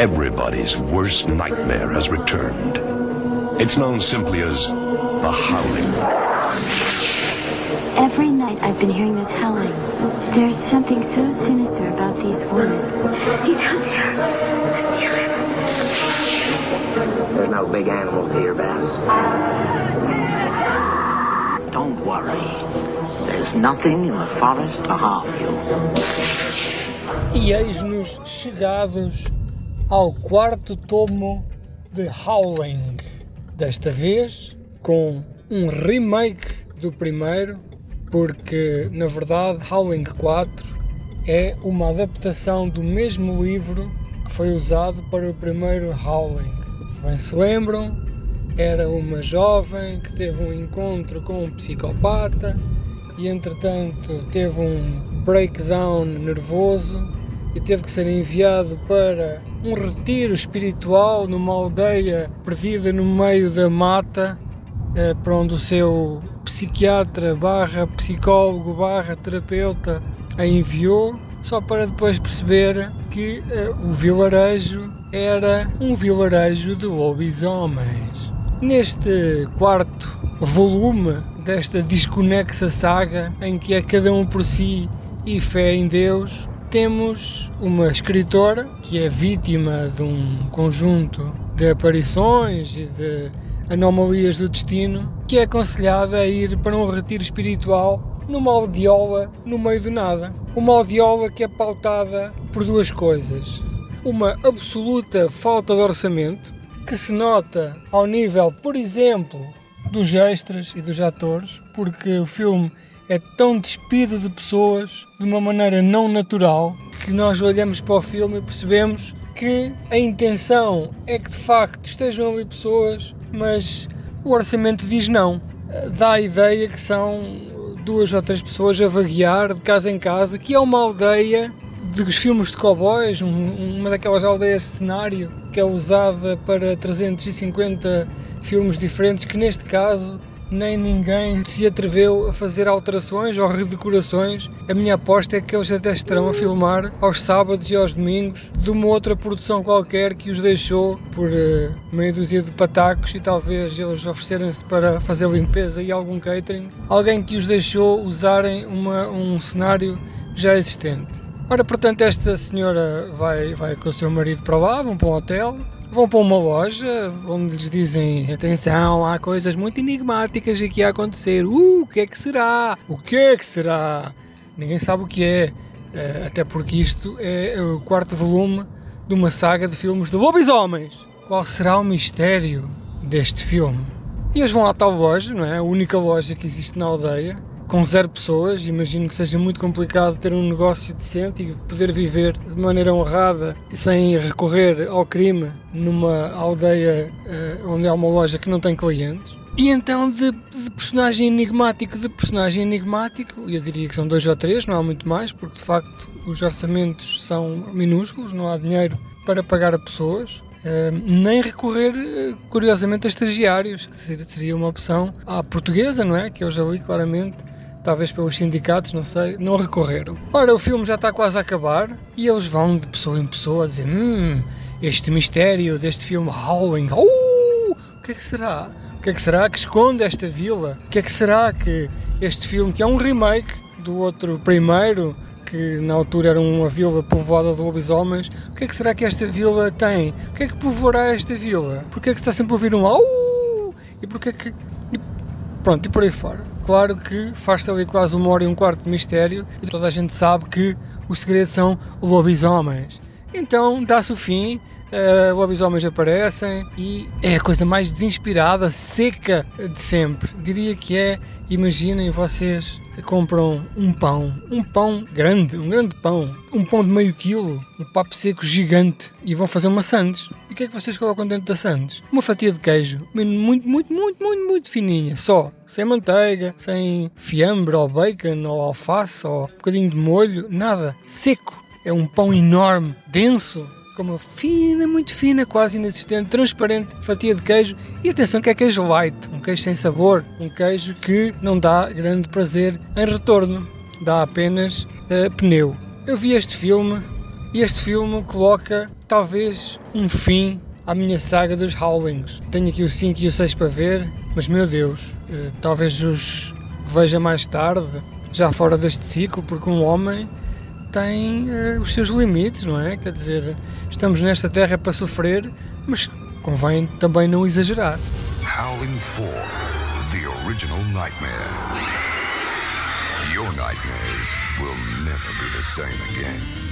everybody's worst nightmare has returned. It's known simply as the Howling. Every night I've been hearing this howling. There's something so sinister about these woods. He's out there. There's no big animals here, Bass. Don't worry. There's nothing in the forest to harm you. E eis-nos chegados ao quarto tomo de Howling. Desta vez com um remake do primeiro, porque na verdade Howling 4 é uma adaptação do mesmo livro que foi usado para o primeiro Howling. Se bem se lembram, era uma jovem que teve um encontro com um psicopata e entretanto teve um breakdown nervoso e teve que ser enviado para um retiro espiritual numa aldeia perdida no meio da mata eh, para onde o seu psiquiatra barra psicólogo barra terapeuta a enviou só para depois perceber que eh, o vilarejo era um vilarejo de lobisomens. Neste quarto volume desta desconexa saga em que é cada um por si e fé em Deus, temos uma escritora que é vítima de um conjunto de aparições e de anomalias do destino, que é aconselhada a ir para um retiro espiritual numa aldeola no meio do nada. Uma aldeola que é pautada por duas coisas. Uma absoluta falta de orçamento, que se nota ao nível, por exemplo, dos extras e dos atores, porque o filme é tão despido de pessoas de uma maneira não natural que nós olhamos para o filme e percebemos que a intenção é que de facto estejam ali pessoas, mas o orçamento diz não. Dá a ideia que são duas ou três pessoas a vaguear de casa em casa, que é uma aldeia dos filmes de cowboys, um, uma daquelas aldeias de cenário que é usada para 350 filmes diferentes, que neste caso nem ninguém se atreveu a fazer alterações ou redecorações. A minha aposta é que eles até estarão a filmar aos sábados e aos domingos de uma outra produção qualquer que os deixou por uh, meia dúzia de patacos e talvez eles oferecerem-se para fazer limpeza e algum catering. Alguém que os deixou usarem uma, um cenário já existente. Ora, portanto, esta senhora vai, vai com o seu marido para lá, vão para um hotel, vão para uma loja onde lhes dizem: atenção, há coisas muito enigmáticas aqui a acontecer. Uh, o que é que será? O que é que será? Ninguém sabe o que é, uh, até porque isto é o quarto volume de uma saga de filmes de lobisomens. Qual será o mistério deste filme? E eles vão à tal loja, não é? A única loja que existe na aldeia com zero pessoas, imagino que seja muito complicado ter um negócio decente e poder viver de maneira honrada sem recorrer ao crime numa aldeia uh, onde há uma loja que não tem clientes. E então de, de, personagem enigmático de personagem enigmático, eu diria que são dois ou três, não há muito mais, porque de facto os orçamentos são minúsculos, não há dinheiro para pagar a pessoas. Uh, nem recorrer, eh, curiosamente, a estagiários, seria uma opção à portuguesa, não é? Que eu já li claramente talvez pelos sindicatos, não sei, não recorreram. Ora, o filme já está quase a acabar e eles vão de pessoa em pessoa a dizer: Hum, este mistério deste filme Howling, uh, o que é que será? O que é que será que esconde esta vila? O que é que será que este filme, que é um remake do outro primeiro, que na altura era uma vila povoada de lobisomens, o que é que será que esta vila tem? O que é que povoará esta vila? Porquê é que se está sempre a ouvir um au? E porquê é que. Pronto, e por aí fora claro que faz-se ali quase uma hora e um quarto de mistério e toda a gente sabe que o segredo são lobisomens. Então dá-se o fim, uh, lobisomens aparecem e é a coisa mais desinspirada, seca de sempre. Diria que é, imaginem vocês compram um pão, um pão grande, um grande pão, um pão de meio quilo, um papo seco gigante e vão fazer uma sandes. Que é que vocês colocam dentro da sandes? Uma fatia de queijo, muito, muito, muito, muito, muito fininha, só, sem manteiga, sem fiambre ou bacon ou alface ou um bocadinho de molho, nada, seco. É um pão enorme, denso, com uma fina, muito fina, quase inexistente, transparente fatia de queijo. E atenção que é queijo light, um queijo sem sabor, um queijo que não dá grande prazer em retorno, dá apenas uh, pneu. Eu vi este filme E este filme coloca talvez um fim à minha saga dos Howlings. Tenho aqui o 5 e o 6 para ver, mas meu Deus, eh, talvez os veja mais tarde, já fora deste ciclo, porque um homem tem uh, os seus limites, não é? Quer dizer, estamos nesta terra para sofrer, mas convém também não exagerar. Howling 4, the original nightmare. Your nightmares will never be the same again.